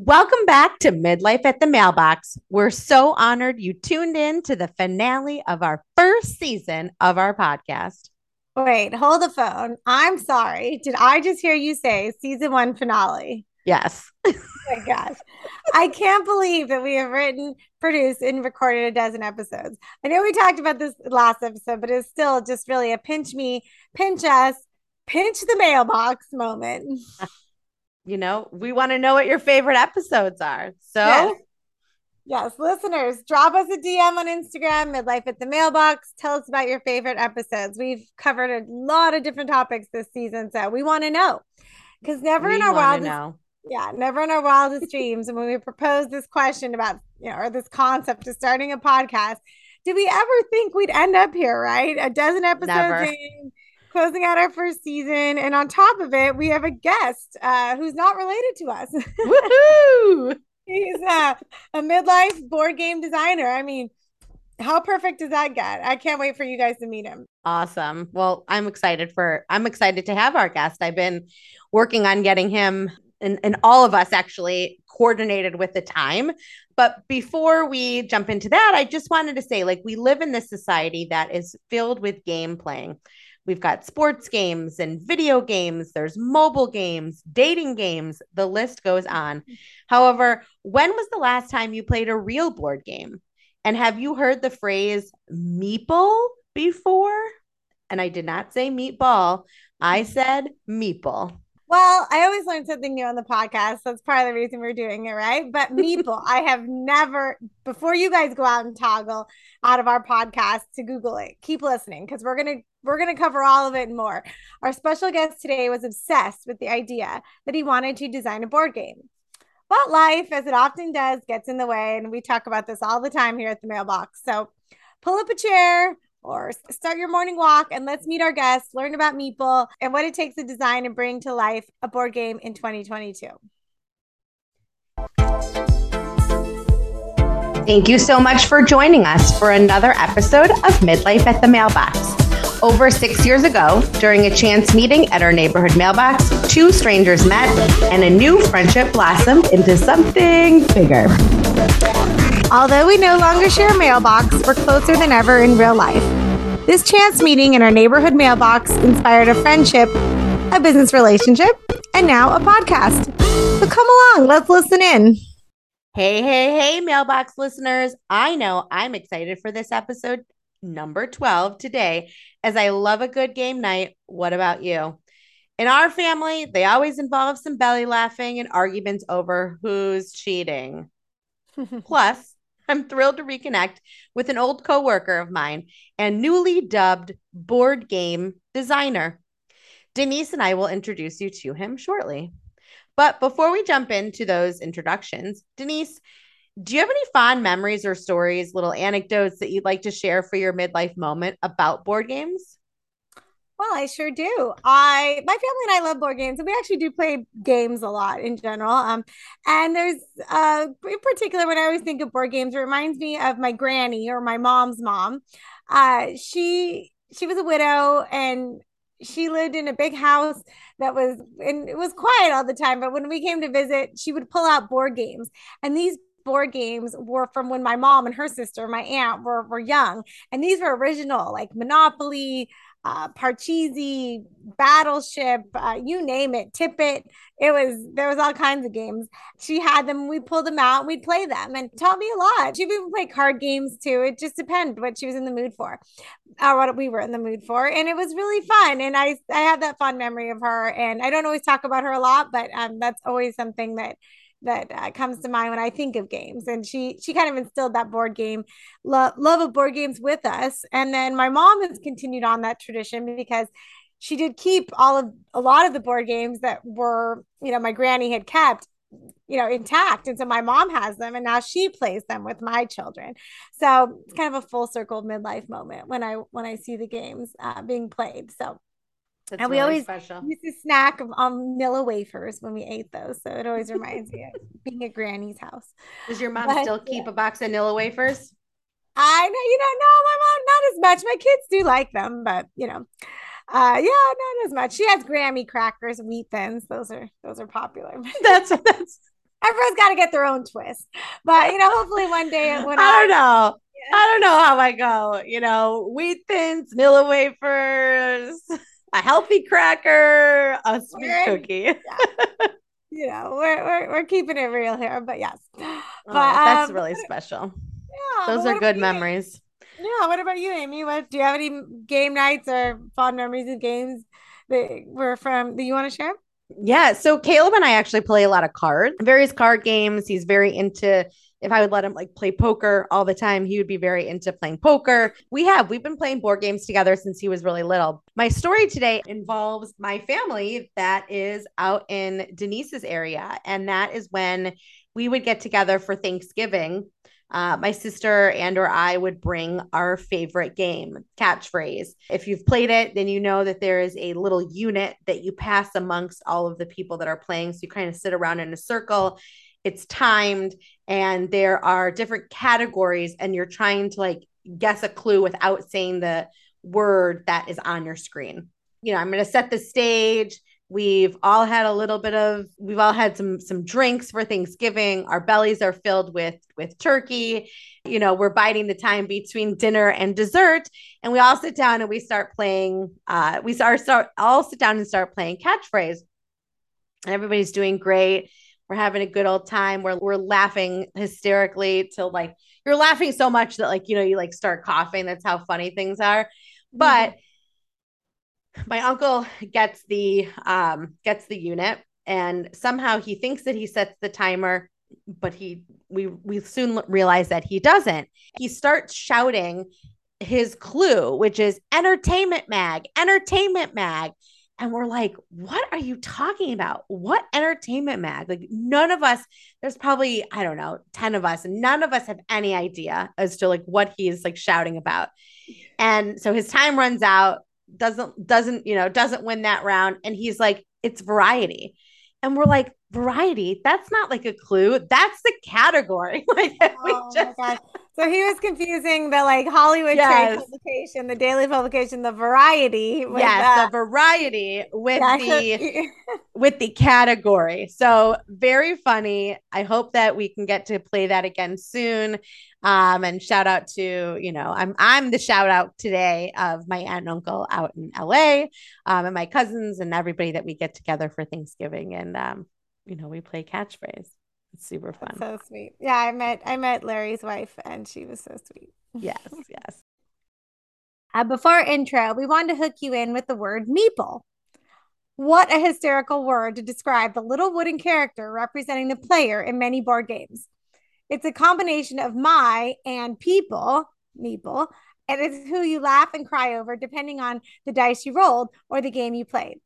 Welcome back to Midlife at the Mailbox. We're so honored you tuned in to the finale of our first season of our podcast. Wait, hold the phone. I'm sorry. Did I just hear you say season one finale? Yes. oh my gosh. I can't believe that we have written, produced, and recorded a dozen episodes. I know we talked about this last episode, but it's still just really a pinch me, pinch us, pinch the mailbox moment. you know, we want to know what your favorite episodes are. So, yes. yes. listeners, drop us a DM on Instagram, Midlife at the Mailbox. Tell us about your favorite episodes. We've covered a lot of different topics this season, so we want to know. Because never we in our wildest, know. yeah, never in our wildest dreams, and when we proposed this question about, you know, or this concept of starting a podcast, did we ever think we'd end up here? Right, a dozen episodes Never. in closing out our first season. And on top of it, we have a guest uh, who's not related to us. Woohoo! He's uh, a midlife board game designer. I mean, how perfect does that get? I can't wait for you guys to meet him. Awesome. Well, I'm excited for I'm excited to have our guest. I've been working on getting him and, and all of us actually coordinated with the time. But before we jump into that, I just wanted to say like we live in this society that is filled with game playing. We've got sports games and video games, there's mobile games, dating games, the list goes on. However, when was the last time you played a real board game? And have you heard the phrase meeple before? And I did not say meatball, I said meeple. Well, I always learn something new on the podcast. That's part of the reason we're doing it, right? But meeple, I have never, before you guys go out and toggle out of our podcast to Google it, keep listening because we're going to we're going to cover all of it and more. Our special guest today was obsessed with the idea that he wanted to design a board game. But life, as it often does, gets in the way. And we talk about this all the time here at the mailbox. So pull up a chair or start your morning walk and let's meet our guests, learn about Meeple and what it takes to design and bring to life a board game in 2022. Thank you so much for joining us for another episode of Midlife at the Mailbox. Over six years ago, during a chance meeting at our neighborhood mailbox, two strangers met and a new friendship blossomed into something bigger. Although we no longer share a mailbox, we're closer than ever in real life. This chance meeting in our neighborhood mailbox inspired a friendship, a business relationship, and now a podcast. So come along, let's listen in. Hey, hey, hey, mailbox listeners. I know I'm excited for this episode number 12 today, as I love a good game night. What about you? In our family, they always involve some belly laughing and arguments over who's cheating. Plus, I'm thrilled to reconnect with an old coworker of mine and newly dubbed board game designer. Denise and I will introduce you to him shortly. But before we jump into those introductions, Denise, do you have any fond memories or stories, little anecdotes that you'd like to share for your midlife moment about board games? Well, I sure do. I my family and I love board games, and we actually do play games a lot in general. Um, and there's uh in particular when I always think of board games, it reminds me of my granny or my mom's mom. Uh, she she was a widow and she lived in a big house that was and it was quiet all the time but when we came to visit she would pull out board games and these board games were from when my mom and her sister, my aunt, were, were young. And these were original, like Monopoly, uh, Parcheesi, Battleship, uh, you name it, Tippet. It was, there was all kinds of games. She had them, we pulled them out, we'd play them and taught me a lot. She even played card games too. It just depended what she was in the mood for or what we were in the mood for. And it was really fun. And I, I have that fond memory of her. And I don't always talk about her a lot, but um, that's always something that that uh, comes to mind when I think of games. And she she kind of instilled that board game love love of board games with us. And then my mom has continued on that tradition because she did keep all of a lot of the board games that were you know my granny had kept you know intact and so my mom has them and now she plays them with my children so it's kind of a full circle midlife moment when i when i see the games uh, being played so That's and really we always special. used to snack on Nilla wafers when we ate those. So it always reminds me of being at Granny's house. Does your mom But, still keep a box of Nilla wafers? I know, you know, no, my mom, not as much. My kids do like them, but you know, uh, yeah, not as much. She has Grammy crackers, wheat thins. Those are those are popular. That's that's everyone's got to get their own twist. But you know, hopefully one day when I, I don't know. Yeah. I don't know how I go. You know, wheat thins, Nilla wafers, a healthy cracker, a sweet cookie. Yeah. you know, we're, we're we're keeping it real here, but yes. Oh, but that's um, really special. Yeah, those are good memories. Yeah. What about you, Amy? What do you have any game nights or fond memories of games that were from that you want to share? Yeah. So Caleb and I actually play a lot of cards, various card games. He's very into if I would let him like play poker all the time, he would be very into playing poker. We have, we've been playing board games together since he was really little. My story today involves my family that is out in Denise's area. And that is when we would get together for Thanksgiving uh, my sister and or i would bring our favorite game catchphrase if you've played it then you know that there is a little unit that you pass amongst all of the people that are playing so you kind of sit around in a circle it's timed and there are different categories and you're trying to like guess a clue without saying the word that is on your screen you know i'm going to set the stage We've all had a little bit of we've all had some some drinks for Thanksgiving. Our bellies are filled with with turkey. You know, we're biding the time between dinner and dessert and we all sit down and we start playing uh we start start all sit down and start playing catchphrase. And everybody's doing great. We're having a good old time. We're we're laughing hysterically till like you're laughing so much that like you know you like start coughing. That's how funny things are. But mm-hmm my uncle gets the um gets the unit and somehow he thinks that he sets the timer but he we we soon realize that he doesn't he starts shouting his clue which is entertainment mag entertainment mag and we're like what are you talking about? What entertainment mag? Like none of us there's probably i don't know 10 of us and none of us have any idea as to like what he's like shouting about. And so his time runs out doesn't doesn't you know doesn't win that round and he's like it's variety. And we're like variety that's not like a clue that's the category like oh just... My gosh. So he was confusing the like hollywood yes. trade publication the daily publication the variety yes the variety with the with the category so very funny i hope that we can get to play that again soon um, and shout out to, you know, I'm I'm the shout out today of my aunt and uncle out in LA, um, and my cousins and everybody that we get together for Thanksgiving. And um, you know, we play catchphrase. It's super fun. That's so sweet. Yeah, I met I met Larry's wife and she was so sweet. Yes, yes. Uh, before intro, we wanted to hook you in with the word meeple. What a hysterical word to describe the little wooden character representing the player in many board games. It's a combination of my and people, meeple, and it's who you laugh and cry over depending on the dice you rolled or the game you played.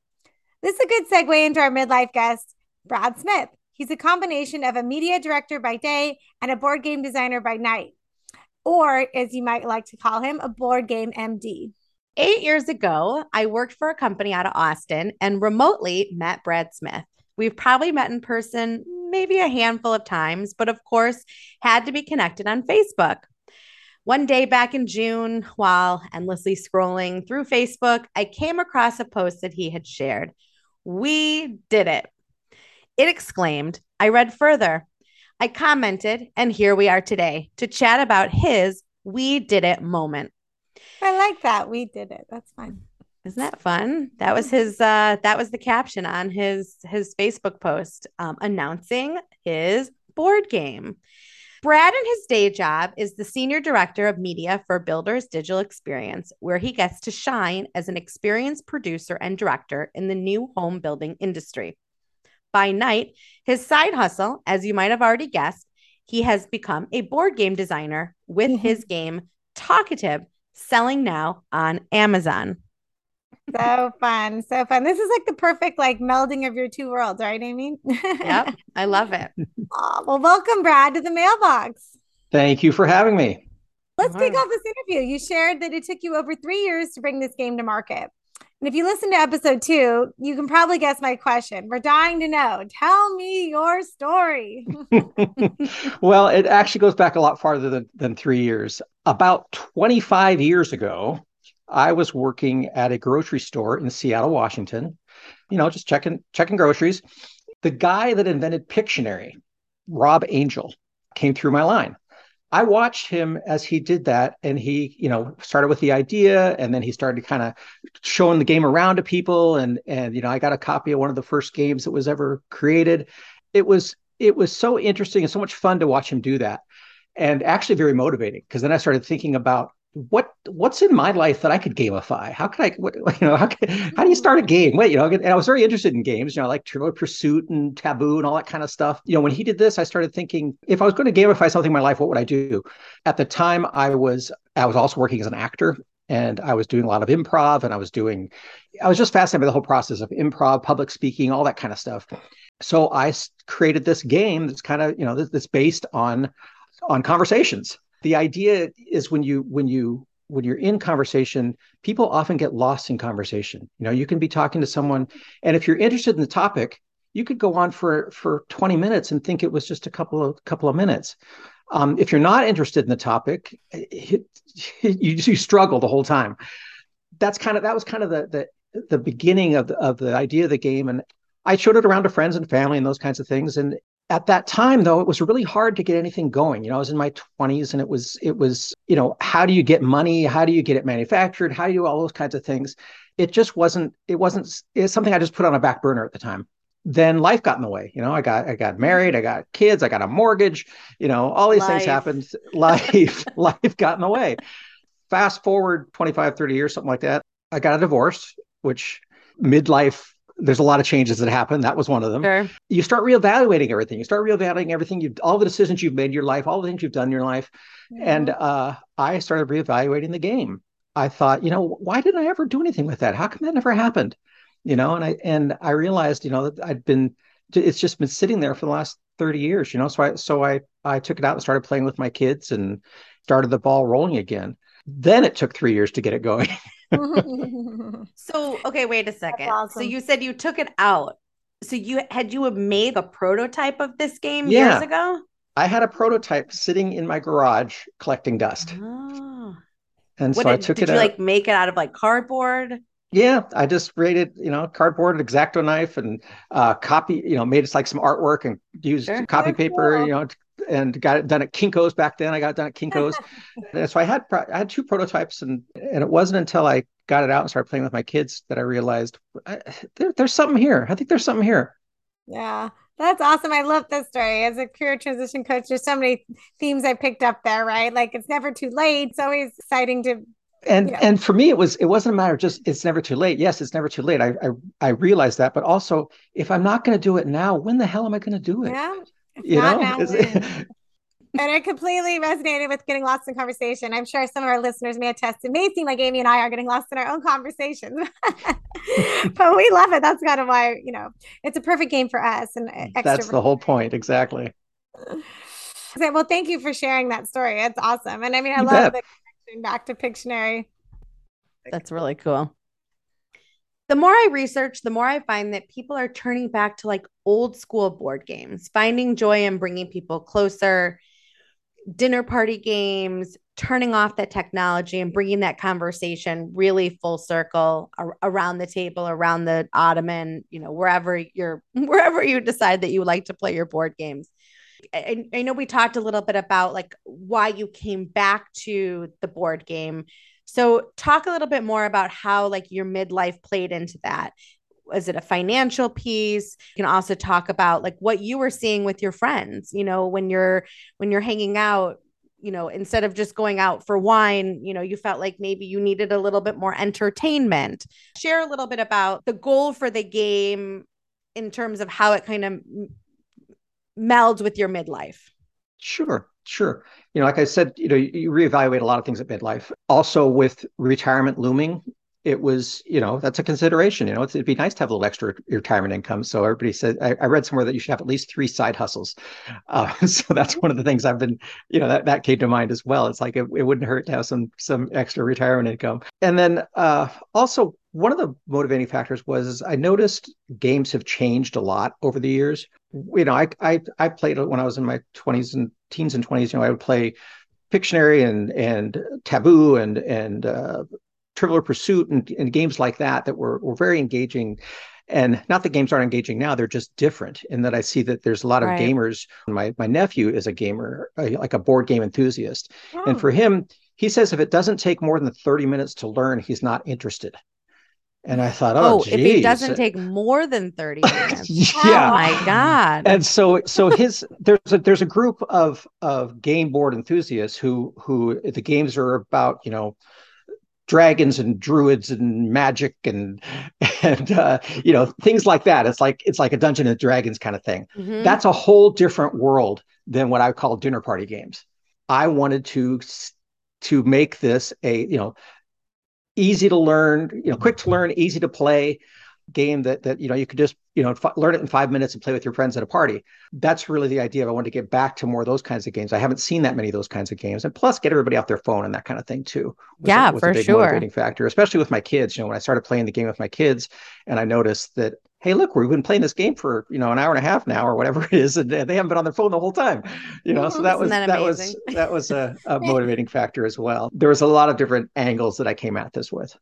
This is a good segue into our midlife guest, Brad Smith. He's a combination of a media director by day and a board game designer by night, or as you might like to call him, a board game MD. Eight years ago, I worked for a company out of Austin and remotely met Brad Smith. We've probably met in person maybe a handful of times, but of course, had to be connected on Facebook. One day back in June, while endlessly scrolling through Facebook, I came across a post that he had shared. We did it. It exclaimed. I read further. I commented, and here we are today to chat about his We Did It moment. I like that. We did it. That's fun. Isn't that fun? That was his uh that was the caption on his his Facebook post um, announcing his board game. Brad in his day job is the senior director of media for Builders Digital Experience, where he gets to shine as an experienced producer and director in the new home building industry. By night, his side hustle, as you might have already guessed, he has become a board game designer with mm-hmm. his game Talkative, selling now on Amazon so fun. So fun. This is like the perfect like melding of your two worlds, right, Amy? yep. I love it. Oh, well, welcome, Brad, to the mailbox. Thank you for having me. Let's kick off this interview. You shared that it took you over three years to bring this game to market. And if you listen to episode two, you can probably guess my question. We're dying to know. Tell me your story. well, it actually goes back a lot farther than, than three years. About 25 years ago, I was working at a grocery store in Seattle, Washington, you know, just checking checking groceries. The guy that invented Pictionary Rob Angel came through my line. I watched him as he did that, and he, you know, started with the idea, and then he started kind of showing the game around to people, and and you know, I got a copy of one of the first games that was ever created. It was it was so interesting and so much fun to watch him do that, and actually very motivating because then I started thinking about what what's in my life that I could gamify? How can I, what, you know, how, can, how do you start a game? Wait, you know, and I was very interested in games, you know, like Trivial Pursuit and Taboo and all that kind of stuff. You know, when he did this, I started thinking, if I was going to gamify something in my life, what would I do? At the time, I was I was also working as an actor, and I was doing a lot of improv, and I was doing, I was just fascinated by the whole process of improv, public speaking, all that kind of stuff. So I created this game that's kind of, you know, that's based on on conversations the idea is when you when you when you're in conversation people often get lost in conversation you know you can be talking to someone and if you're interested in the topic you could go on for for 20 minutes and think it was just a couple of couple of minutes um, if you're not interested in the topic it, it, you, you struggle the whole time that's kind of that was kind of the the, the beginning of the, of the idea of the game and I showed it around to friends and family and those kinds of things. And at that time though it was really hard to get anything going. You know i was in my 20s and it was it was you know how do you get money? How do you get it manufactured? How do you do all those kinds of things? It just wasn't it wasn't it's something i just put on a back burner at the time. Then life got in the way. You know i got i got married i got kids i got a mortgage you know all these life. things happened. Life life got in the way. Fast forward 25 30 years something like that. I got a divorce which midlife there's a lot of changes that happen. That was one of them. Sure. You start reevaluating everything. You start reevaluating everything you've all the decisions you've made in your life, all the things you've done in your life. And uh, I started reevaluating the game. I thought, you know, why didn't I ever do anything with that? How come that never happened? You know, and I and I realized, you know, that I'd been it's just been sitting there for the last 30 years, you know. So I so I I took it out and started playing with my kids and started the ball rolling again. Then it took three years to get it going. so okay, wait a second. Awesome. So you said you took it out. So you had you made a prototype of this game yeah. years ago? I had a prototype sitting in my garage collecting dust. Oh. And what so did, I took did it you out. like make it out of like cardboard? Yeah, I just rated, you know, cardboard, exacto knife, and uh, copy, you know, made it like some artwork and used sure. copy paper, cool. you know, and got it done at Kinko's back then. I got it done at Kinko's. and so I had I had two prototypes, and and it wasn't until I got it out and started playing with my kids that I realized I, there, there's something here. I think there's something here. Yeah, that's awesome. I love this story. As a career transition coach, there's so many themes I picked up there, right? Like it's never too late. It's always exciting to and you know. and for me it was it wasn't a matter of just it's never too late yes it's never too late i i, I realized that but also if i'm not going to do it now when the hell am i going to do it yeah you know and it completely resonated with getting lost in conversation. I'm sure some of our listeners may attest. It may seem like Amy and I are getting lost in our own conversations, but we love it. That's kind of why you know it's a perfect game for us. And that's the whole point, exactly. Well, thank you for sharing that story. It's awesome, and I mean, I you love bet. the connection back to Pictionary. That's really cool the more I research, the more I find that people are turning back to like old school board games, finding joy in bringing people closer, dinner party games, turning off that technology and bringing that conversation really full circle ar- around the table, around the ottoman, you know, wherever you're, wherever you decide that you like to play your board games. I, I know we talked a little bit about like why you came back to the board game so talk a little bit more about how like your midlife played into that. Was it a financial piece? You can also talk about like what you were seeing with your friends, you know, when you're when you're hanging out, you know, instead of just going out for wine, you know, you felt like maybe you needed a little bit more entertainment. Share a little bit about the goal for the game in terms of how it kind of melds with your midlife. Sure, sure. You know, like I said, you know, you reevaluate a lot of things at midlife. Also, with retirement looming, it was, you know, that's a consideration. You know, it'd be nice to have a little extra retirement income. So everybody said, I, I read somewhere that you should have at least three side hustles. Uh, so that's one of the things I've been, you know, that, that came to mind as well. It's like it, it wouldn't hurt to have some some extra retirement income. And then uh, also one of the motivating factors was I noticed games have changed a lot over the years. You know, I I, I played when I was in my 20s and teens and 20s. You know, I would play Pictionary and and Taboo and and uh, Trivial Pursuit and, and games like that that were were very engaging. and not that games aren't engaging now they're just different in that i see that there's a lot of Right. gamers my my nephew is a gamer like a board game enthusiast Oh. and for him he says if it doesn't take more than 30 minutes to learn he's not interested and i thought oh, Oh, if it doesn't take more than 30 minutes. yeah Oh my God. and so so his there's a there's a group of of game board enthusiasts who who the games are about you know dragons and druids and magic and and uh, you know things like that it's like it's like a dungeon and dragons kind of thing Mhm. that's a whole different world than what i call dinner party games i wanted to to make this a you know easy to learn you know mm-hmm. quick to learn easy to play game that that you know you could just you know f- learn it in five minutes and play with your friends at a party. That's really the idea i wanted to get back to more of those kinds of games. I haven't seen that many of those kinds of games. And plus get everybody off their phone and that kind of thing too Yeah, a, for a big sure. motivating factor especially with my kids. You know when i started playing the game with my kids and i noticed that hey look we've been playing this game for you know an hour and a half now or whatever it is and they haven't been on their phone the whole time you know so that was that that, was that was a, a motivating factor as well there was a lot of different angles that i came at this with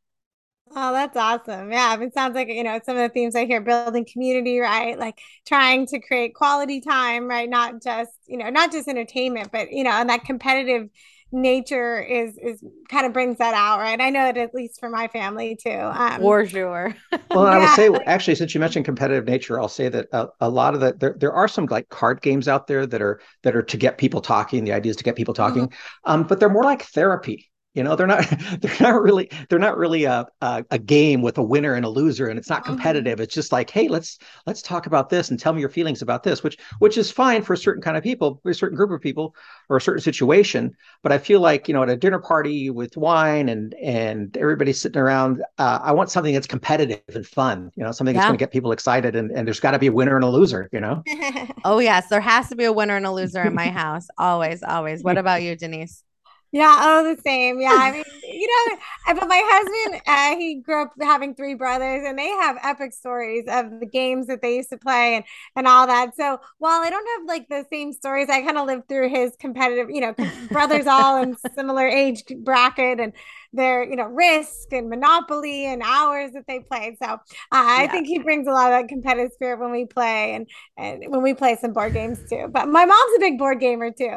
Oh, that's awesome. Yeah, it sounds like, you know, some of the themes I hear building community, right? Like trying to create quality time, right? Not just, you know, not just entertainment, but, you know, and that competitive nature is is kind of brings that out, right? I know that at least for my family too. Um, For sure. Well, I would say actually, since you mentioned competitive nature, I'll say that a, a lot of the there there are some like card games out there that are that are to get people talking. The idea is to get people talking, um, but they're more like therapy. You know, they're not they're not really they're not really a, a a game with a winner and a loser, and it's not Mhm. competitive. It's just like, hey, let's let's talk about this and tell me your feelings about this, which which is fine for a certain kind of people, for a certain group of people, or a certain situation. But I feel like you know, at a dinner party with wine and and everybody sitting around, uh, I want something that's competitive and fun. You know, something that's going to get people excited, and and there's got to be a winner and a loser. You know. Oh, yes. There has to be a winner and a loser in my house. Always, always. What about you, Denise? Yeah, oh, the same. Yeah, I mean, you know, but my husband, uh, he grew up having three brothers, and they have epic stories of the games that they used to play and and all that. So while I don't have like the same stories, I kind of lived through his competitive, you know, brothers all in similar age bracket, and their, you know, Risk and Monopoly and hours that they played. So uh, I Yeah. think he brings a lot of that competitive spirit when we play and and when we play some board games too. But my mom's a big board gamer too.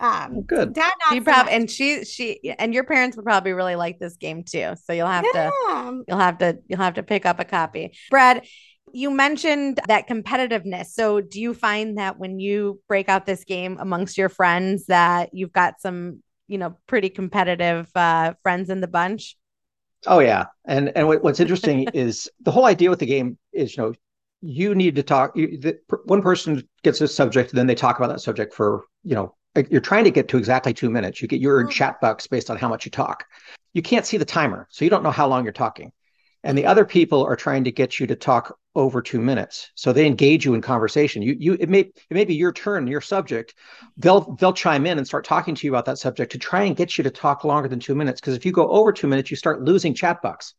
Um, Oh, good. Dad, not She so probably and she she and your parents would probably really like this game too. So you'll have to you'll have to you'll have to pick up a copy. Brad, you mentioned that competitiveness. So do you find that when you break out this game amongst your friends that you've got some, you know, pretty competitive uh friends in the bunch? Oh yeah, and and what's interesting is the whole idea with the game is you know you need to talk. You, the, one person gets a subject, and then they talk about that subject for you know you're trying to get to exactly two minutes. You get your Mm. chat bucks based on how much you talk. You can't see the timer, so you don't know how long you're talking. And the other people are trying to get you to talk over two minutes, so they engage you in conversation. You you it may it may be your turn, your subject. They'll they'll chime in and start talking to you about that subject to try and get you to talk longer than two minutes. Because if you go over two minutes, you start losing chat bucks.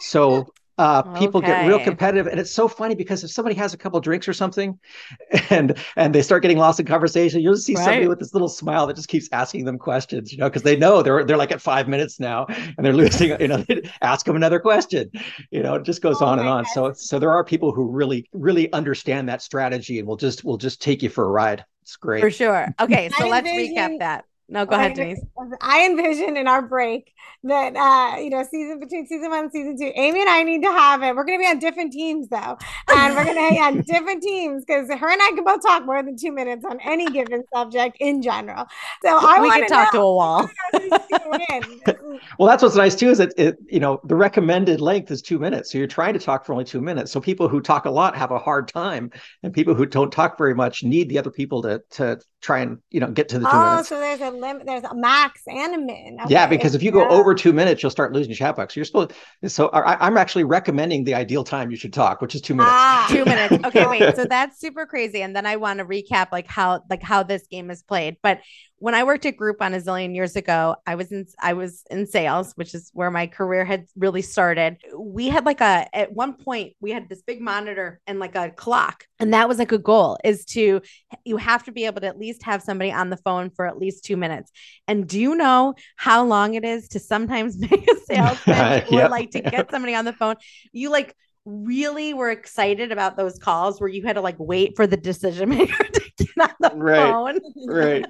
So uh, people get real competitive, and it's so funny because if somebody has a couple drinks or something, and and they start getting lost in conversation, you'll see somebody with this little smile that just keeps asking them questions, you know, because they know they're they're like at five minutes now, and they're losing, you know, ask them another question, you know, it just goes Oh on and my on. So so there are people who really really understand that strategy, and will just will just take you for a ride. It's great. For sure. Okay, so I let's envision- recap that. No, go ahead, Denise. I envision in our break that uh, you know, season between season one and season two, Amy and I need to have it. We're gonna be on different teams though. And we're gonna be on different teams because her and I can both talk more than two minutes on any given subject in general. So I we want could talk to a wall. who's gonna win. Well, that's what's nice too is that it, you know, the recommended length is two minutes. So you're trying to talk for only two minutes. So people who talk a lot have a hard time, and people who don't talk very much need the other people to to try and you know get to the two Oh, minutes. so there's a limit, there's a max and a min. Yeah, because if you go Yeah. over two minutes, you'll start losing chat bucks. You're supposed. So I, I'm actually recommending the ideal time you should talk, which is two minutes. Ah. two minutes okay wait so that's super crazy and then i want to recap like how like how this game is played but when i worked at groupon a zillion years ago i was in i was in sales which is where my career had really started we had like a at one point we had this big monitor and like a clock and that was like a goal is to you have to be able to at least have somebody on the phone for at least two minutes and do you know how long it is to sometimes make a sales pitch or Yep. like to get somebody on the phone you like really were excited about those calls where you had to like wait for the decision maker to get on the Right. phone. Right.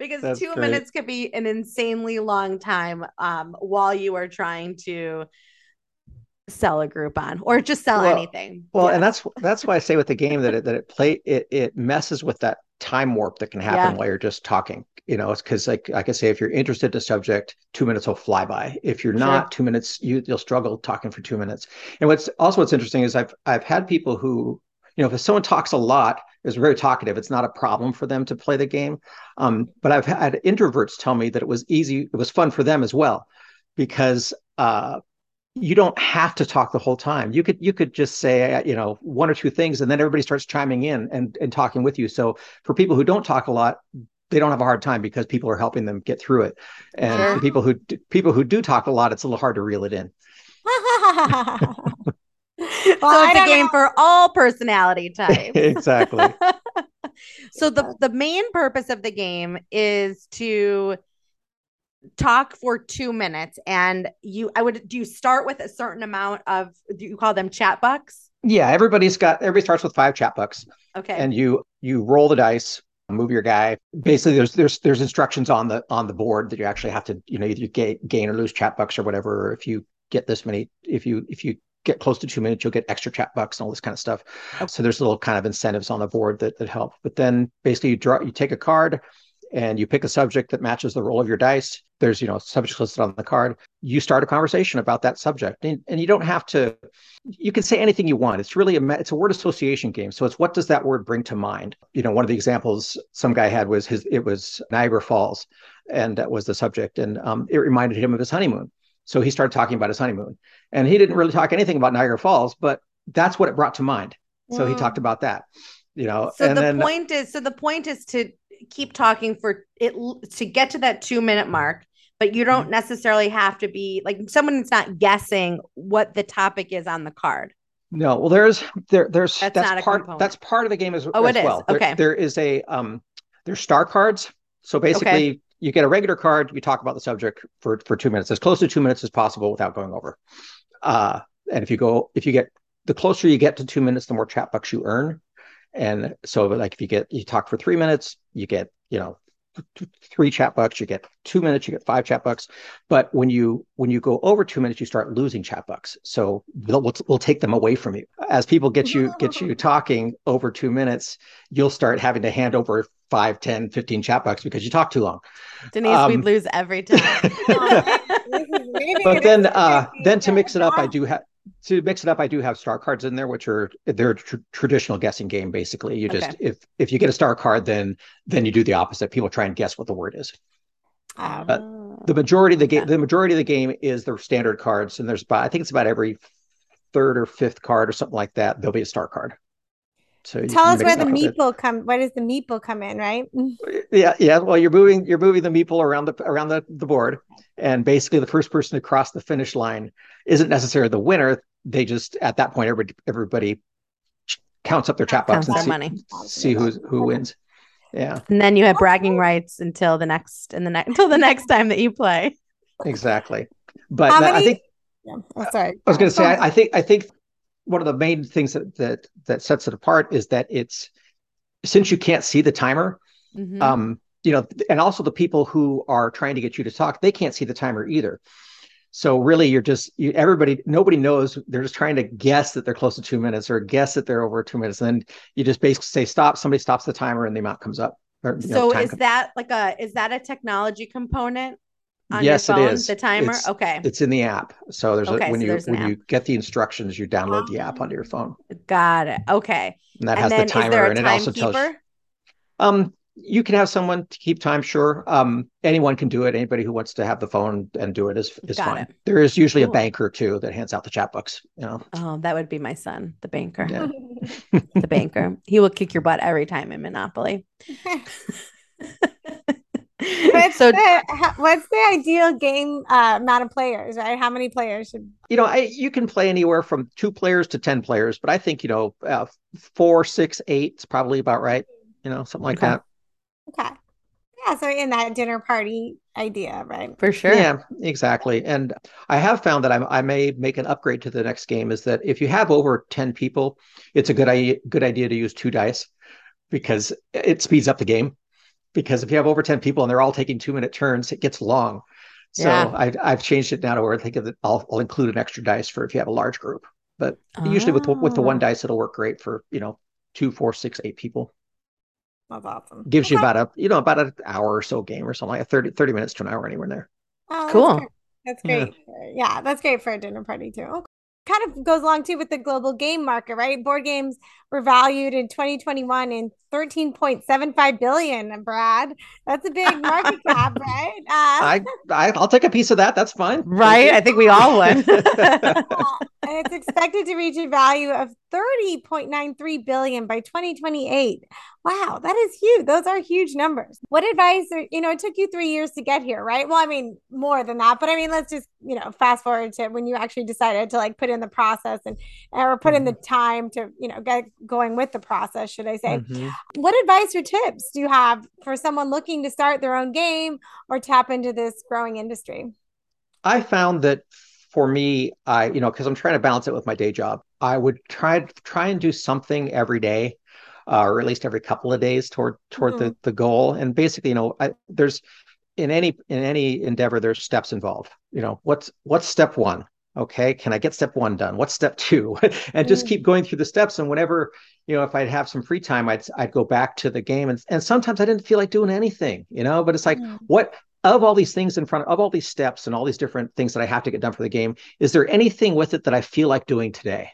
Because That's two great. minutes could be an insanely long time um, while you are trying to sell a Groupon or just sell Well- anything. Well, Yeah. and that's that's why I say with the game that it that it play it it messes with that time warp that can happen Yeah. while you're just talking. You know, it's because like like I say, if you're interested in a subject, two minutes will fly by. If you're Sure. not, two minutes you you'll struggle talking for two minutes. And what's also what's interesting is I've I've had people who you know if someone talks a lot is very talkative, it's not a problem for them to play the game. Um, but I've had introverts tell me that it was easy, it was fun for them as well, because uh, you don't have to talk the whole time. You could you could just say uh, you know one or two things, and then everybody starts chiming in and and talking with you. So for people who don't talk a lot, they don't have a hard time because people are helping them get through it. And Sure. people who do, people who do talk a lot, it's a little hard to reel it in. well, so it's a game know. for all personality types. exactly. so the the main purpose of the game is to talk for two minutes and you i would do you start with a certain amount of do you call them chat bucks Yeah, everybody's got everybody starts with five chat bucks, okay and you you roll the dice, move your guy. Basically, there's there's there's instructions on the on the board that you actually have to you know either you gain, gain or lose chat bucks or whatever. If you get this many, if you if you get close to two minutes, you'll get extra chat bucks and all this kind of stuff. Okay. So there's little kind of incentives on the board that that help. But then basically you draw you take a card and you pick a subject that matches the roll of your dice. There's you know subjects listed on the card. You start a conversation about that subject, and, and you don't have to. You can say anything you want. It's really a it's a word association game. So it's what does that word bring to mind? You know, one of the examples some guy had was his it was Niagara Falls, and that was the subject, and um, it reminded him of his honeymoon. So he started talking about his honeymoon, and he didn't really talk anything about Niagara Falls, but that's what it brought to mind. So he Mm. talked about that. You know, so and the then point is so the point is to keep talking for it to get to that two minute mark but you Mm-hmm. don't necessarily have to be like someone someone's not guessing what the topic is on the card No, well, there's there there's That's that's, not a part that's part of the game as, Oh, as it is. well. There- Okay. there is a um there's star cards. So basically, you get a regular card. You talk about the subject for for two minutes, as close to two minutes as possible without going over. Uh, and if you go if you get the closer you get to two minutes, the more chat bucks you earn. And so, like if you get you talk for three minutes, you get you know three chat bucks. You get two minutes, you get five chat bucks. But when you when you go over two minutes, you start losing chat bucks. So we'll, we'll, we'll take them away from you as people get you get you talking over two minutes. You'll start having to hand over five, 10, 15 chat bucks because you talk too long. denise Um, we'd lose every time This is maybe but then uh then to mix it up i do have to mix it up i do have star cards in there which are they're a tr- traditional guessing game basically you just Okay. if if you get a star card then then you do the opposite people try and guess what the word is Oh. but the majority of the game Okay. the majority of the game is the standard cards and there's about i think it's about every third or fifth card or something like that there'll be a star card so Tell us where the up a bit. meeple come. Where does the meeple come in? Right? yeah yeah well you're moving you're moving the meeple around the around the, the board and basically the first person to cross the finish line isn't necessarily the winner they just at that point everybody everybody counts up their chat bucks and see, money. see who's who wins yeah and then you have bragging rights until the next and the next until the next time that you play exactly but that- i think Yeah. Oh, sorry. i was going to say I, I think i think one of the main things that that that sets it apart is that it's since you can't see the timer Mhm. um you know and also the people who are trying to get you to talk they can't see the timer either. So really you're just you, everybody nobody knows. They're just trying to guess that they're close to two minutes or guess that they're over two minutes. And then you just basically say stop somebody stops the timer and the amount comes up or, you know, so is comes- that like a is that a technology component on Yes, it your phone is. the timer It's- okay it's in the app so there's Okay, a when so you there's an when you get the instructions you download the app onto your phone got it okay and that and has then the is timer there a and it also tells you Um, you can have someone to keep time, sure. Um, anyone can do it. Anybody who wants to have the phone and do it is is Got fine. it. There is usually Cool. a banker too that hands out the chat bucks. You know, oh that would be my son the banker Yeah. the banker he will kick your butt every time in monopoly What's, so the, what's the ideal game uh, amount of players? Right? How many players should? you know, I, you can play anywhere from two players to ten players, but I think you know, uh, four, six, eight is probably about right. You know, something like Okay. that. Okay. Yeah, so in that dinner party idea, right? For sure. Yeah, exactly. And I have found that I'm, I may make an upgrade to the next game. Is that if you have over ten people, it's a good idea, good idea to use two dice because it speeds up the game. Because if you have over ten people and they're all taking two minute turns, it gets long. So Yeah. I've I've changed it now to where I think of it, I'll I'll include an extra dice for if you have a large group. But usually with with the one ah. dice, it'll work great for you know two, four, six, eight people. That's awesome. Gives you about a you know about an hour or so game or something like 30, 30 minutes to an hour anywhere in there. Oh, that's Cool. great. That's Yeah. great. Yeah. that's great for a dinner party too. Okay. Kind of goes along too with the global game market, right? Board games were valued in 2021 in 13.75 billion, Brad. That's a big market cap, right? Uh, I, I I'll take a piece of that. That's fine. Right? I think we all would. and it's expected to reach a value of 30.93 billion by 2028. Wow, that is huge. Those are huge numbers. What advice are, you know, it took you 3 years to get here, right? Well, I mean, more than that, but I mean, let's just, you know, fast forward to when you actually decided to like put in the process and or put in the time to, you know, get going with the process, should I say. Mhm. What advice or tips do you have for someone looking to start their own game or tap into this growing industry? I found that for me, I you know because I'm trying to balance it with my day job, I would try try and do something every day, uh, or at least every couple of days toward toward the the goal. And basically, you know, I, there's in any in any endeavor, there's steps involved. You know, what's what's step one? Okay, can I get step one done? What's step two? and just Mm. keep going through the steps. And whenever you know, if I'd have some free time, I'd I'd go back to the game. And and sometimes I didn't feel like doing anything, you know. But it's like, Mm. what of all these things in front of all these steps and all these different things that I have to get done for the game, is there anything with it that I feel like doing today?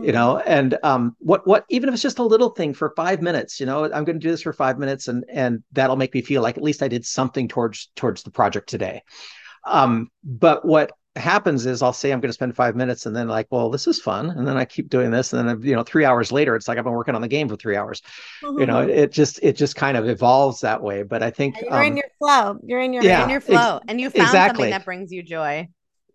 You know, and um, what what even if it's just a little thing for five minutes, you know, I'm going to do this for five minutes, and and that'll make me feel like at least I did something towards towards the project today. Um, but what happens is I'll say I'm going to spend five minutes, and then like, well, this is fun, and then I keep doing this, and then you know, three hours later, it's like I've been working on the game for three hours. You know, it just it just kind of evolves that way. But I think You're in um, your flow. You're in your Yeah. In your ex- flow. and you found exactly. something that brings you joy,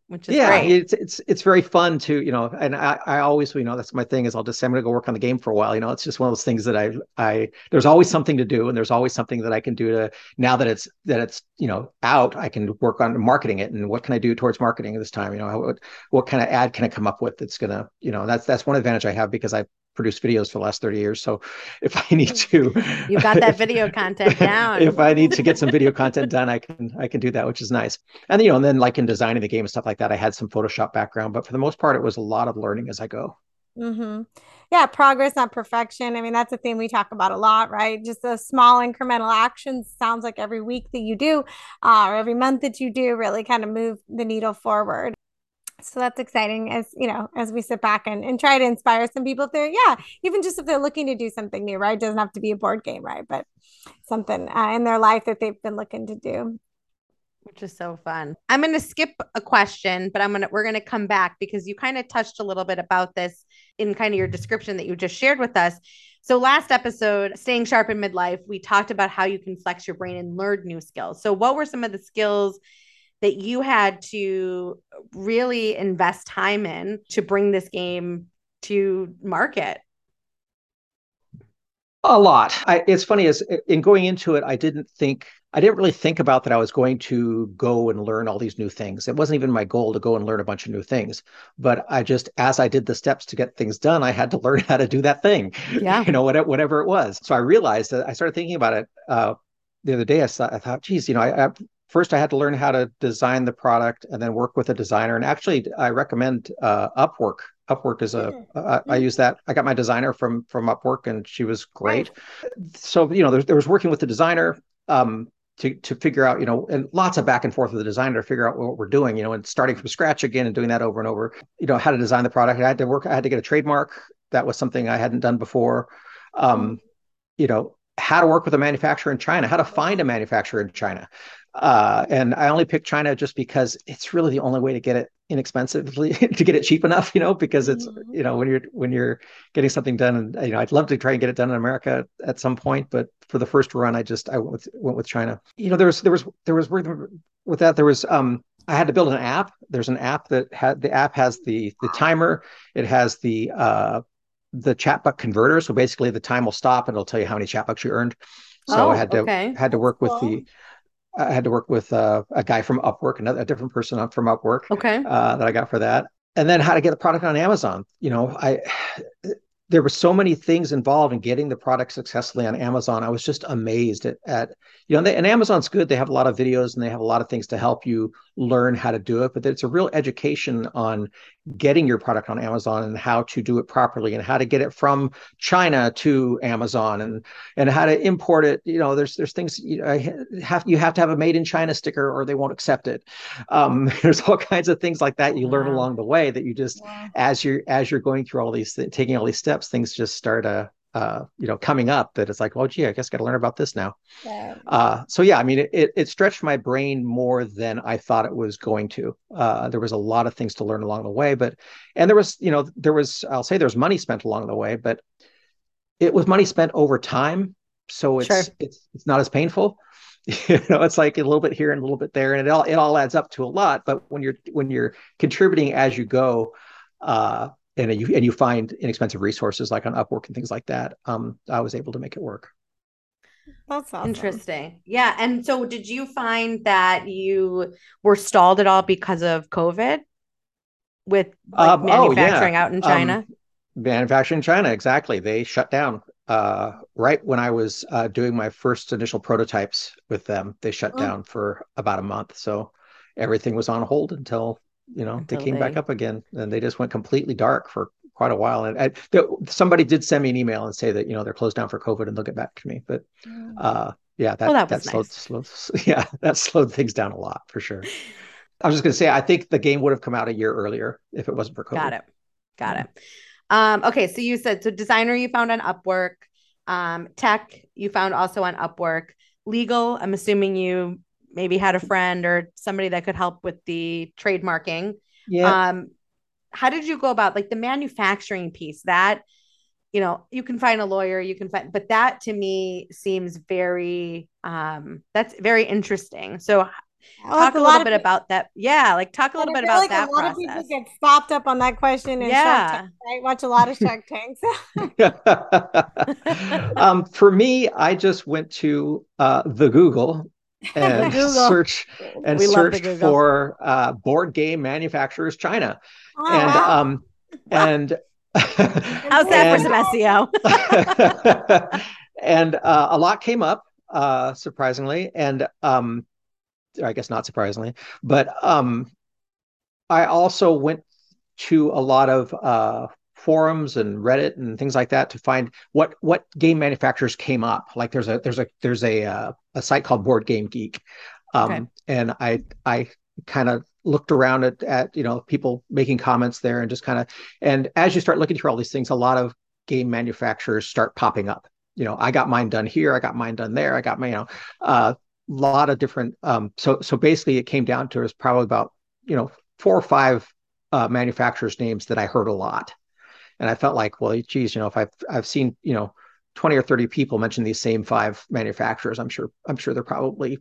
which is yeah great. it's it's it's very fun to you know and i i always you know that's my thing is i'll just say i'm to go work on the game for a while you know it's just one of those things that i i there's always something to do and there's always something that i can do to now that it's that it's you know out i can work on marketing it and what can i do towards marketing this time you know what, what kind of ad can i come up with that's to you know that's that's one advantage i have because i produced videos for the last 30 years so if i need to You've got that video content down. if i need to get some video content done i can i can do that which is nice and you know and then like in designing the game and stuff like that i had some photoshop background but for the most part it was a lot of learning as i go Mm-hmm. Yeah, progress, not perfection. I mean, that's a thing we talk about a lot, right? Just the small incremental actions. Sounds like every week that you do, uh, or every month that you do, really kind of move the needle forward. So that's exciting as you know, as we sit back and, and try to inspire some people if they're, yeah, even just if they're looking to do something new, right? It doesn't have to be a board game, right? But something uh, in their life that they've been looking to do. which is so fun. I'm going to skip a question, but I'm going to we're going to come back because you kind of touched a little bit about this in kind of your description that you just shared with us. So last episode, staying sharp in midlife, we talked about how you can flex your brain and learn new skills. So what were some of the skills that you had to really invest time in to bring this game to market? a lot I, it's funny as in going into it i didn't think i didn't really think about that i was going to go and learn all these new things it wasn't even my goal to go and learn a bunch of new things but i just as i did the steps to get things done i had to learn how to do that thing Yeah. you know whatever, whatever it was so i realized that i started thinking about it uh, the other day i, thought, I thought geez you know I, I first i had to learn how to design the product and then work with a designer. And actually i recommend uh, upwork. Upwork is a uh, I use that. I got my designer from from upwork and she was great. So you know there, there was working with the designer um to to figure out you know and lots of back and forth with the designer to figure out what we're doing you know and starting from scratch again and doing that over and over you know how to design the product. I had to work i had to get a trademark. That was something i hadn't done before. Um you know how to work with a manufacturer in china how to find a manufacturer in china uh, and I only picked China just because it's really the only way to get it inexpensively to get it cheap enough, you know, because it's Mhm. you know when you're when you're getting something done, and you know I'd love to try and get it done in America at some point, but for the first run, I just I went with, went with China. You know, there was there was there was with that there was um I had to build an app. There's an app that had the app has the the timer. It has the uh the chat buck converter. So basically, the time will stop and it'll tell you how many chat bucks you earned. So oh, I had to okay. had to work with the I had to work with uh, a guy from Upwork, another a different person from Upwork. Okay. Uh, that I got for that, and then how to get the product on Amazon. You know, I there were so many things involved in getting the product successfully on Amazon. I was just amazed at, at you know, they, and Amazon's good. They have a lot of videos and they have a lot of things to help you learn how to do it. But it's a real education on getting your product on Amazon and how to do it properly and how to get it from China to Amazon and and how to import it. You know, there's there's things you know, have you have to have a made in China sticker or they won't accept it. Um, there's all kinds of things like that you wow. learn along the way that you just wow. as you're as you're going through all these taking all these steps steps, things just start uh, uh, you know coming up that it's like, well, gee, I guess got to learn about this now. Yeah. Uh, so yeah, I mean, it, it stretched my brain more than I thought it was going to. Uh, there was a lot of things to learn along the way, but and there was you know there was I'll say there's money spent along the way, but it was money spent over time, so it's sure. it's it's not as painful. you know it's like a little bit here and a little bit there and it all it all adds up to a lot but when you're when you're contributing as you go uh and you and you find inexpensive resources like on Upwork and things like that, um, I was able to make it work. That's awesome. interesting. Yeah. And so, did you find that you were stalled at all because of COVID with like, um, manufacturing oh, yeah. out in China? Um, manufacturing in China, exactly. They shut down uh, right when I was uh, doing my first initial prototypes with them. They shut oh. down for about a month, so everything was on hold until you know Until they came they... back up again and they just went completely dark for quite a while. And, somebody did send me an email and say that you know they're closed down for covid and they'll get back to me. But mm. uh yeah that, well, that, that slowed, slowed yeah that slowed things down a lot for sure. I was just going to say i think the game would have come out a year earlier if it wasn't for covid. Got it. Got it. Um okay so you said so designer you found on upwork um tech you found also on upwork legal i'm assuming you maybe had a friend or somebody that could help with the trademarking. Yeah. Um, how did you go about like the manufacturing piece that you know you can find a lawyer you can find but that to me seems very um that's very interesting so talk a, a little bit people, about that yeah like talk a little bit about like that a lot process. of people get stopped up on that question and yeah Tank, right? watch a lot of shark tanks um, for me i just went to uh, the google and search and we search for uh, board game manufacturers China. Oh, and wow. um and how's that for some SEO? and uh, a lot came up, uh, surprisingly, and um, I guess not surprisingly, but um, I also went to a lot of uh, forums and Reddit and things like that to find what what game manufacturers came up. Like there's a there's a there's a uh, a site called Board Game Geek, um, okay. and I I kind of looked around at at you know people making comments there and just kind of and as you start looking through all these things, a lot of game manufacturers start popping up. You know, I got mine done here, I got mine done there, I got my you know a uh, lot of different. Um, so so basically, it came down to was probably about you know four or five uh, manufacturers' names that I heard a lot and I felt like, well, geez, you know, if I've I've seen you know 20 or 30 people mention these same five manufacturers, I'm sure I'm sure they're probably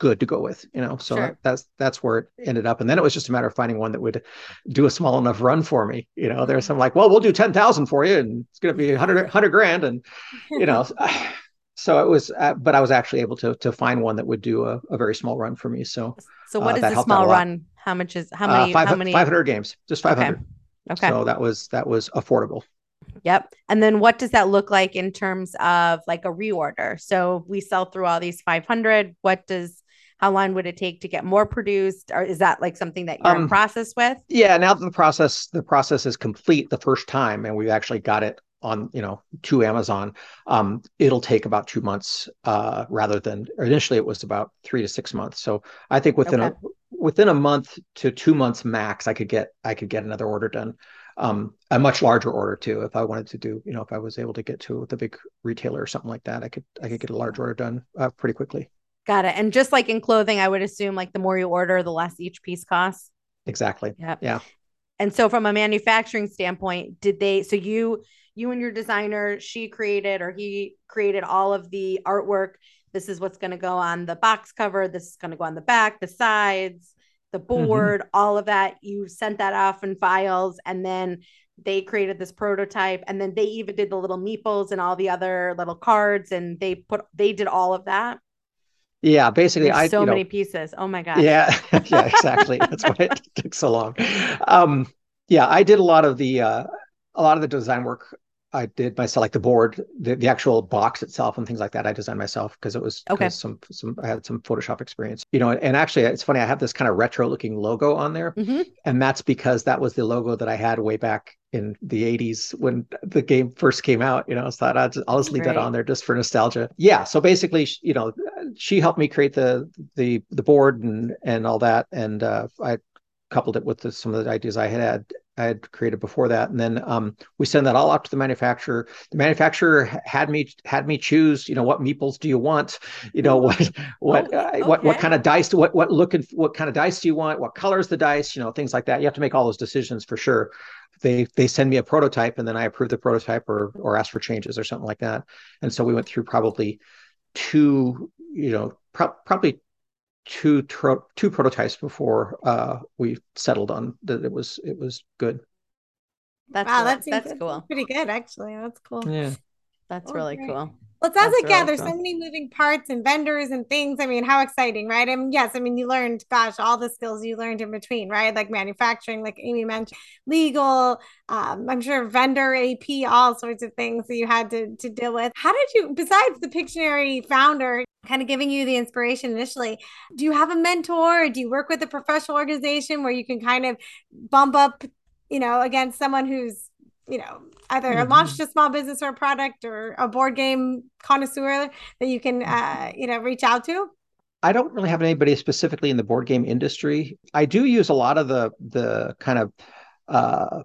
good to go with, you know. So sure. that's that's where it ended up. And then it was just a matter of finding one that would do a small enough run for me. You know, there's some like, well, we'll do 10,000 for you and it's going to be 100, 100 grand. And, you know, so it was, uh, but I was actually able to, to find one that would do a, a very small run for me. So, so what uh, is a small run? How much is, how many, uh, five, how many? 500 games, just 500. Okay. Okay. So that was that was affordable. Yep. And then what does that look like in terms of like a reorder? So we sell through all these 500. What does how long would it take to get more produced or is that like something that you're um, in process with yeah now that the process the process is complete the first time and we've actually got it on you know to amazon um, it'll take about two months uh, rather than initially it was about three to six months so i think within okay. a within a month to two months max, I could get I could get another order done. Um, a much larger order too. If I wanted to do, you know, if I was able to get to the big retailer or something like that, I could I could get a large order done uh, pretty quickly. Got it. And just like in clothing, I would assume like the more you order, the less each piece costs. Exactly. Yeah. Yeah. And so from a manufacturing standpoint, did they so you you and your designer, she created or he created all of the artwork this is what's going to go on the box cover. This is going to go on the back, the sides, the mm-hmm. board, mm-hmm. all of that. You sent that off in files. And then they created this prototype and then they even did the little meeples and all the other little cards and they put they did all of that yeah basically There's i so you know, many pieces oh my god yeah yeah exactly that's why it took so long um yeah i did a lot of the uh a lot of the design work I did myself, like the board, the, the actual box itself, and things like that. I designed myself because it was Okay. some some I had some Photoshop experience, you know. And actually, it's funny. I have this kind of retro looking logo on there, Mhm. and that's because that was the logo that I had way back in the '80s when the game first came out. You know, so I thought I'll just, leave that on there just for nostalgia. Yeah. So basically, you know, she helped me create the the the board and and all that, and uh, I coupled it with the, some of the ideas I had I had created before that, and then um, we send that all out to the manufacturer. The manufacturer had me had me choose, you know, what meeples do you want? You know, what what Oh, uh, what what kind of dice? What what look and what kind of dice do you want? What colors the dice? You know, things like that. You have to make all those decisions for sure. They they send me a prototype, and then I approve the prototype or or ask for changes or something like that. And so we went through probably two, you know, pro- probably two tro- two prototypes before uh, we settled on that it was it was good. that's wow, really- that seems that's cool pretty good, actually. That's cool. Yeah. that's Oh, really great. cool Well, it sounds That's like, yeah, there's so many moving parts and vendors and things. I mean, how exciting, right? I mean, yes, I mean, you learned, gosh, all the skills you learned in between, right? Like manufacturing, like Amy mentioned, legal, um, I'm sure vendor, AP, all sorts of things that you had to, to deal with. How did you, besides the Pictionary founder, kind of giving you the inspiration initially, do you have a mentor? Do you work with a professional organization where you can kind of bump up, you know, against someone who's you know, either Mhm. launched a small business or a product or a board game connoisseur that you can, uh, you know, reach out to? I don't really have anybody specifically in the board game industry. I do use a lot of the the kind of uh,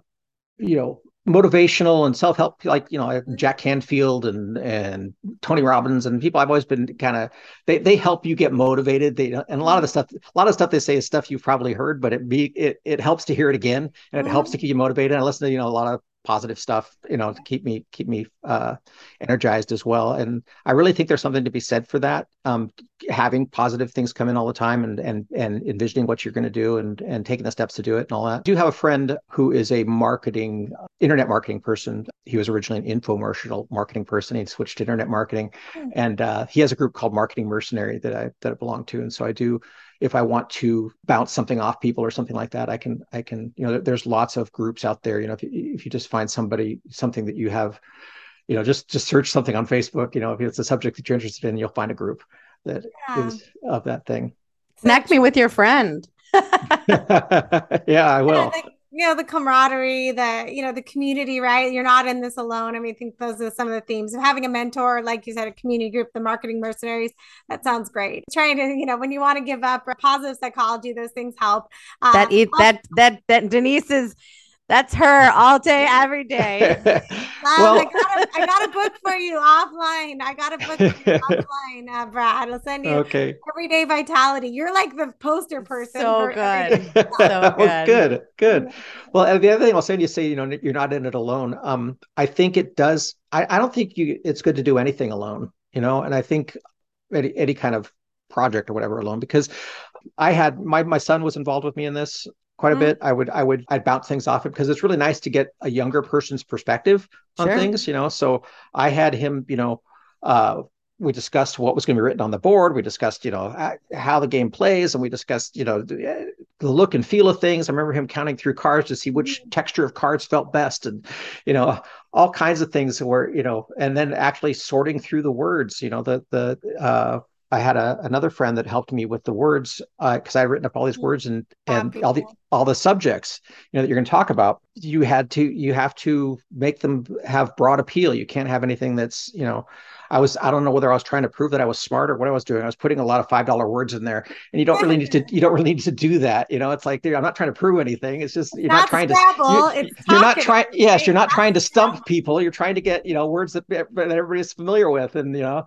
you know motivational and self help, like you know Jack Canfield and and Tony Robbins and people. I've always been kind of they they help you get motivated. They and a lot of the stuff, a lot of stuff they say is stuff you've probably heard, but it be it it helps to hear it again and it helps to keep you motivated. I listen to you know a lot of positive stuff you know to keep me keep me uh energized as well. And i really think there's something to be said for that um having positive things come in all the time and and and envisioning what you're going to do and and taking the steps to do it and all that. I do have a friend who is a marketing internet marketing person. He was originally an infomercial marketing person. He switched to internet marketing. Hmm. and uh, he has a group called marketing mercenary that i that i belong to. And so i do if I want to bounce something off people or something like that, I can, I can, you know, there's lots of groups out there. You know, if you, if you just find somebody, something that you have, you know, just just search something on Facebook. You know, if it's a subject that you're interested in, you'll find a group that is Yeah. of that thing. connect me with your friend yeah, I will. Yeah, the, you know, the camaraderie, the, you know, the community, right? You're not in this alone. I mean, I think those are some of the themes of having a mentor, like you said, a community group, the marketing mercenaries. That sounds great. Trying to, you know, when you want to give up, positive psychology, those things help. Uh, that e- that that that denise is that's her all day every day Love, well, I got a, I got a book for you offline. I got a book for you offline, uh, Brad. I'll send you okay. Everyday Vitality. You're like the poster person. So for good. everyday- So well, good. good, good. Well, and the other thing I'll say, you say, you know, you're not in it alone. Um, I think it does. I, I don't think you. It's good to do anything alone, you know. And I think any any kind of project or whatever alone, because I had my my son was involved with me in this quite a Mhm. bit. I would I would I'd bounce things off it because it's really nice to get a younger person's perspective on Sure. things, you know. So I had him, you know, uh, we discussed what was going to be written on the board. We discussed, you know, how the game plays, and we discussed, you know, the, the look and feel of things. I remember him counting through cards to see which texture of cards felt best, and you know, all kinds of things were, you know, and then actually sorting through the words. You know, the the uh, I had a, another friend that helped me with the words because I had written up all these words and and all the all the subjects you know that you're going to talk about. You had to you have to make them have broad appeal. You can't have anything that's you know. I was I don't know whether I was trying to prove that I was smart or what I was doing. I was putting a lot of five dollar words in there, and you don't really need to you don't really need to do that. You know, it's like dude, I'm not trying to prove anything. It's just you're not, not trying Scrabble, to. You, it's you're not trying. Yes, you're not trying to stump people. You're trying to get you know words that, that everybody's familiar with, and you know,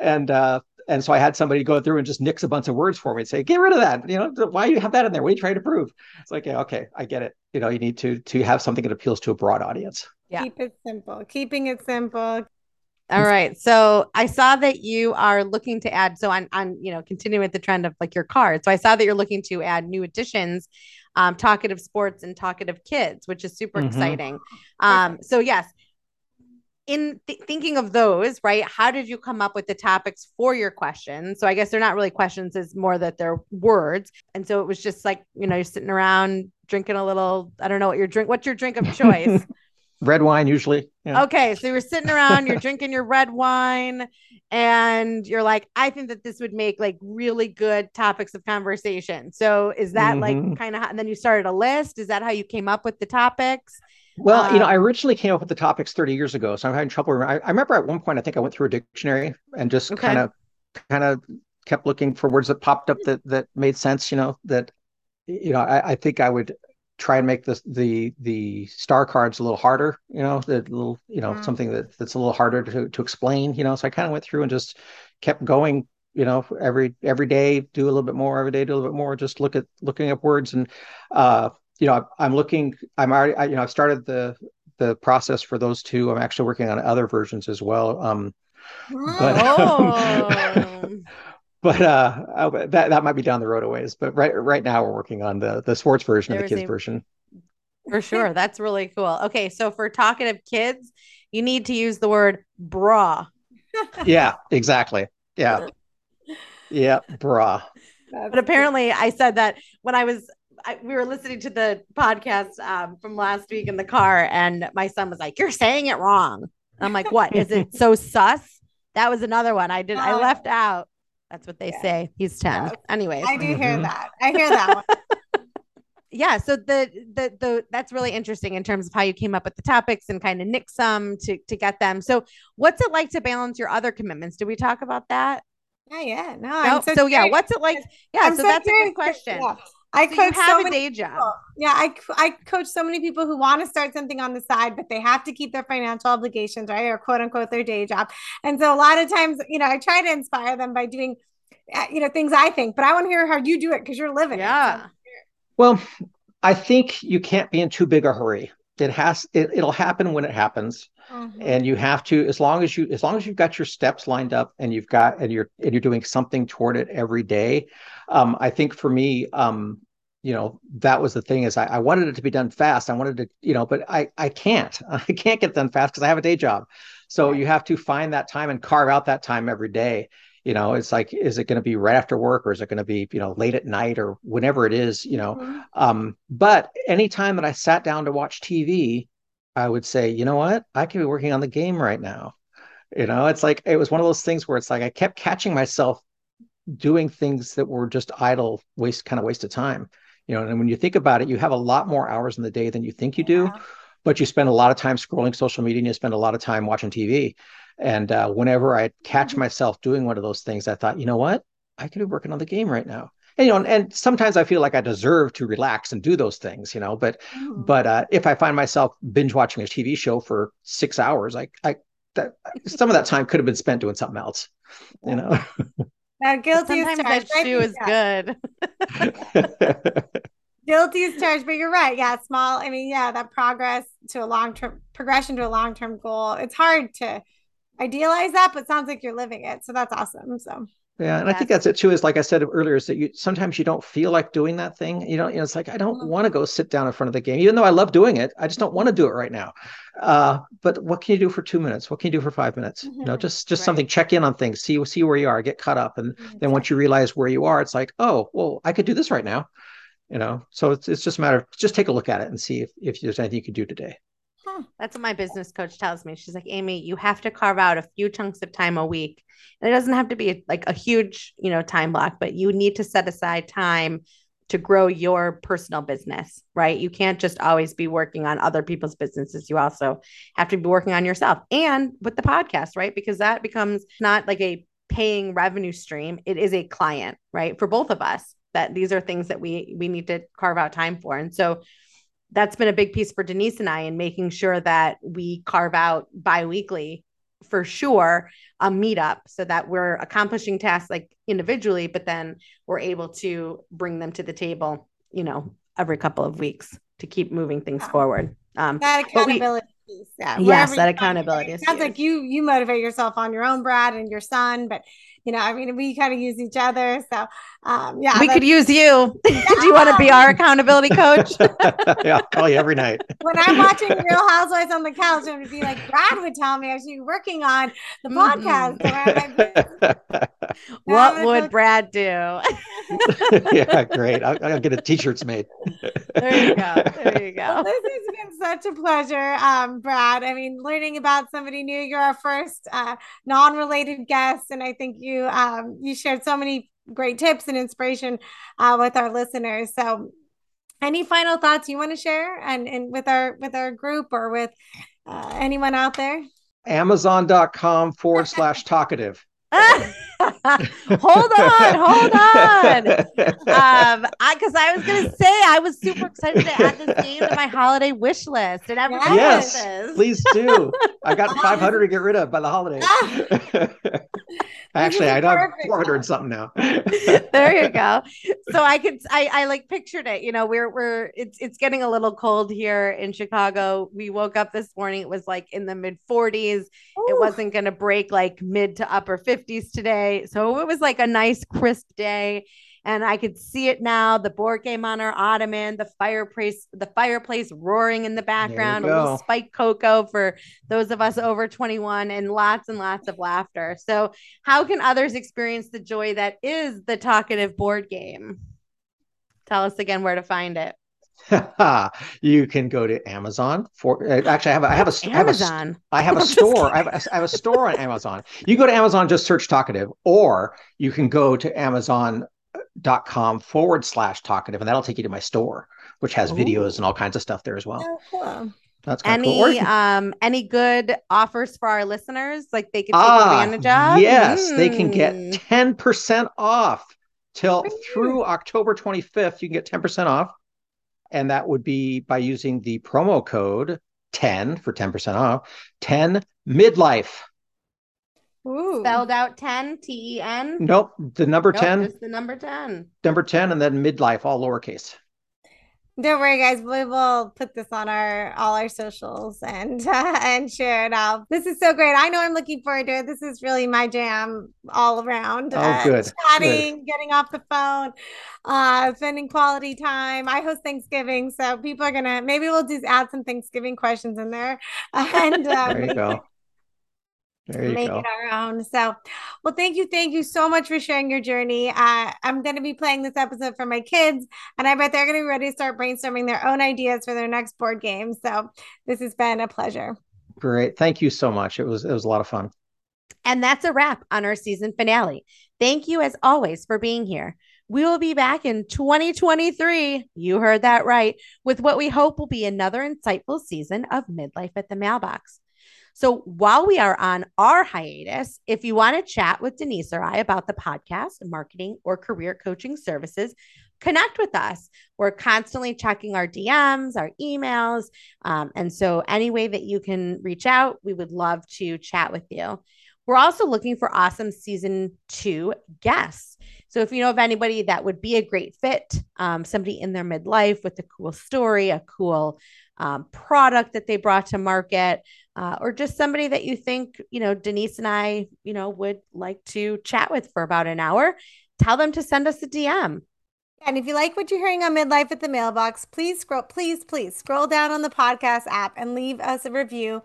and uh, and so I had somebody go through and just nix a bunch of words for me and say, get rid of that. You know, why do you have that in there? What are you trying to prove? It's like, yeah, okay, I get it. You know, you need to to have something that appeals to a broad audience. Yeah. Keep it simple. Keeping it simple. All right. So I saw that you are looking to add. So on on you know continuing with the trend of like your cards. So I saw that you're looking to add new additions, um, talkative sports and talkative kids, which is super mm-hmm. exciting. Um, so yes, in th- thinking of those, right? How did you come up with the topics for your questions? So I guess they're not really questions; it's more that they're words. And so it was just like you know, you're sitting around drinking a little. I don't know what your drink. What's your drink of choice? red wine usually. Yeah. Okay, so you're sitting around, you're drinking your red wine, and you're like, I think that this would make like really good topics of conversation. So is that mm-hmm. like kind of? And then you started a list. Is that how you came up with the topics? Well, um, you know, I um, originally came up with the topics 30 years ago, so I'm having trouble. I, I remember at one point, I think I went through a dictionary and just kind of, kind of kept looking for words that popped up that that made sense. You know, that, you know, I, I think I would try and make the the the star cards a little harder. You know, the little, you know, mm. something that that's a little harder to to explain. You know, so I kind of went through and just kept going you know every every day do a little bit more every day do a little bit more just look at looking up words and uh you know, I'm looking. I'm already. I, you know, I've started the the process for those two. I'm actually working on other versions as well. Um, but oh. but uh, that that might be down the road a ways. But right right now we're working on the the sports version and the kids a, version. For sure, that's really cool. Okay, so for talkative kids, you need to use the word bra. yeah, exactly. Yeah, yeah, bra. But apparently, I said that when I was I, we were listening to the podcast um, from last week in the car, and my son was like, "You're saying it wrong." I'm like, "What is it so sus?" That was another one I did. I oh. left out. That's what they yeah. say. He's ten. Yeah. Anyways, I do hear mm-hmm. that. I hear that one. yeah so the the the that's really interesting in terms of how you came up with the topics and kind of nick some to to get them so what's it like to balance your other commitments did we talk about that yeah yeah no nope. so, so yeah what's it like yeah I'm so, so that's a good question yeah. I so coach have so a day job. People. Yeah, I I coach so many people who want to start something on the side, but they have to keep their financial obligations, right, or quote unquote their day job. And so a lot of times, you know, I try to inspire them by doing, uh, you know, things I think, but I want to hear how you do it because you're living. Yeah. It. Well, I think you can't be in too big a hurry. It has. It, it'll happen when it happens. Mm-hmm. and you have to as long as you as long as you've got your steps lined up and you've got and you're and you're doing something toward it every day um, i think for me um, you know that was the thing is I, I, wanted it to be done fast. I wanted to you know but i i can't. I can't get done fast because i have a day job. So you have to find that time and carve out that time every day. You know it's like is it going to be right after work or is it going to be you know late at night or whenever it is you know? Mm-hmm. um but anytime that i sat down to watch tv I would say, you know what? I could be working on the game right now. You know, it's like it was one of those things where it's like I kept catching myself doing things that were just idle, waste kind of waste of time. You know, and when you think about it, you have a lot more hours in the day than you think you do, yeah. but you spend a lot of time scrolling social media and you spend a lot of time watching TV. And uh, whenever I catch mm-hmm. myself doing one of those things, I thought, you know what? I could be working on the game right now and, you know, and sometimes I feel like I deserve to relax and do those things, you know. But mm. but uh, if I find myself binge watching a TV show for six hours, I I that some of that time could have been spent doing something else, you know. Now, guilty Sometimes that shoe is good. guilty as charged, but you're right. Yeah, small. I mean, yeah, that progress to a long term progression to a long term goal. It's hard to idealize that, but sounds like you're living it. So that's awesome. So yeah, and. I think that's it too. Is like I said earlier, is that you sometimes you don't feel like doing that thing. You know, you know it's like I don't mm-hmm. want to go sit down in front of the game, even though I love doing it. I just don't want to do it right now. Uh, but what can you do for two minutes? What can you do for five minutes? Mm-hmm. You know, mm-hmm. just just right. something. Check in on things. See see where you are. Get caught up, and mm-hmm. then once you realize where you are, it's like, oh, well, I could do this right now. You know, so it's it's just a matter of just take a look at it and see if if there's anything you could do today. That's what my business coach tells me. She's like, Amy, you have to carve out a few chunks of time a week. And it doesn't have to be like a huge, you know, time block, but you need to set aside time to grow your personal business, right? You can't just always be working on other people's businesses. You also have to be working on yourself and with the podcast, right? Because that becomes not like a paying revenue stream, it is a client, right? For both of us that these are things that we we need to carve out time for. And so that's been a big piece for Denise and I in making sure that we carve out biweekly for sure a meetup so that we're accomplishing tasks like individually, but then we're able to bring them to the table, you know, every couple of weeks to keep moving things forward. Um, that accountability Yeah, yes, that accountability. Sounds like you you motivate yourself on your own, Brad, and your son, but you know, I mean, we kind of use each other. So, um, yeah, we could use you. Do you want to be our accountability coach? yeah, I'll call you every night. when I'm watching Real Housewives on the couch, I'm gonna be like, Brad would tell me I should be working on the podcast. Mm-hmm. what would Brad do? yeah, great. I'll, I'll, get a t-shirts made. there you go. There you go. Well, this has been such a pleasure, um, Brad. I mean, learning about somebody new. You're our first uh, non-related guest, and I think you um, you shared so many great tips and inspiration uh, with our listeners. So, any final thoughts you want to share and, and with our with our group or with uh, anyone out there? Amazon.com forward slash talkative. hold on, hold on. Um, I because I was gonna say I was super excited to add this game to my holiday wish list, and everyone yes, please do. I got 500 to get rid of by the holidays. Actually, I don't have 400 something now. there you go. So I could, I, I like pictured it. You know, we're, we're, it's, it's getting a little cold here in Chicago. We woke up this morning. It was like in the mid 40s. It wasn't going to break like mid to upper 50s today. So it was like a nice crisp day and I could see it now. The board game on our ottoman, the fireplace, the fireplace roaring in the background, a little spiked cocoa for those of us over 21, and lots and lots of laughter. So, how can others experience the joy that is the talkative board game? Tell us again where to find it. you can go to Amazon for uh, actually I have a, I have a Amazon. I have a, I have a store. I have a, I have a store on Amazon. You go to Amazon, just search talkative, or you can go to Amazon dot com forward slash talkative and that'll take you to my store which has Ooh. videos and all kinds of stuff there as well oh, cool. that's any cool. um any good offers for our listeners like they can take ah, advantage of yes mm. they can get 10% hmm. off till through october 25th you can get 10% off and that would be by using the promo code 10 for 10% off 10 midlife Ooh. Spelled out 10, T E N? Nope. The number nope, 10. Just the number 10. Number 10 and then midlife, all lowercase. Don't worry, guys. We will put this on our all our socials and uh, and share it out. This is so great. I know I'm looking forward to it. This is really my jam all around. Oh, uh, good. Chatting, good. getting off the phone, uh, spending quality time. I host Thanksgiving, so people are gonna maybe we'll just add some Thanksgiving questions in there. And uh, there you go make go. it our own. So, well, thank you, thank you so much for sharing your journey. Uh, I'm going to be playing this episode for my kids, and I bet they're going to be ready to start brainstorming their own ideas for their next board game. So, this has been a pleasure. Great, thank you so much. It was it was a lot of fun. And that's a wrap on our season finale. Thank you, as always, for being here. We will be back in 2023. You heard that right, with what we hope will be another insightful season of Midlife at the Mailbox. So while we are on our hiatus, if you want to chat with Denise or I about the podcast, marketing, or career coaching services, connect with us. We're constantly checking our DMs, our emails. Um, and so, any way that you can reach out, we would love to chat with you. We're also looking for awesome season two guests. So, if you know of anybody that would be a great fit, um, somebody in their midlife with a cool story, a cool um, product that they brought to market, uh, or just somebody that you think, you know, Denise and I, you know, would like to chat with for about an hour, tell them to send us a DM. And if you like what you're hearing on Midlife at the Mailbox, please scroll, please, please scroll down on the podcast app and leave us a review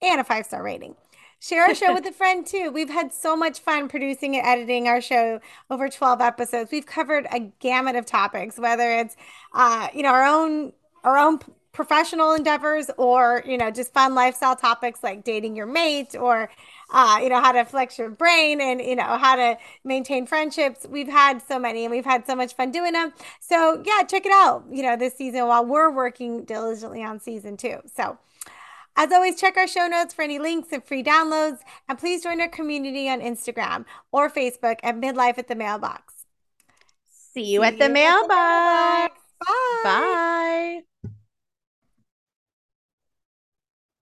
and a five star rating. Share our show with a friend too. We've had so much fun producing and editing our show over 12 episodes. We've covered a gamut of topics, whether it's, uh, you know, our own our own professional endeavors or you know just fun lifestyle topics like dating your mate or uh, you know how to flex your brain and you know how to maintain friendships we've had so many and we've had so much fun doing them so yeah check it out you know this season while we're working diligently on season two so as always, check our show notes for any links and free downloads. And please join our community on Instagram or Facebook at Midlife at the Mailbox. See you, See at, the, you mailbox. at the mailbox. Bye. Bye.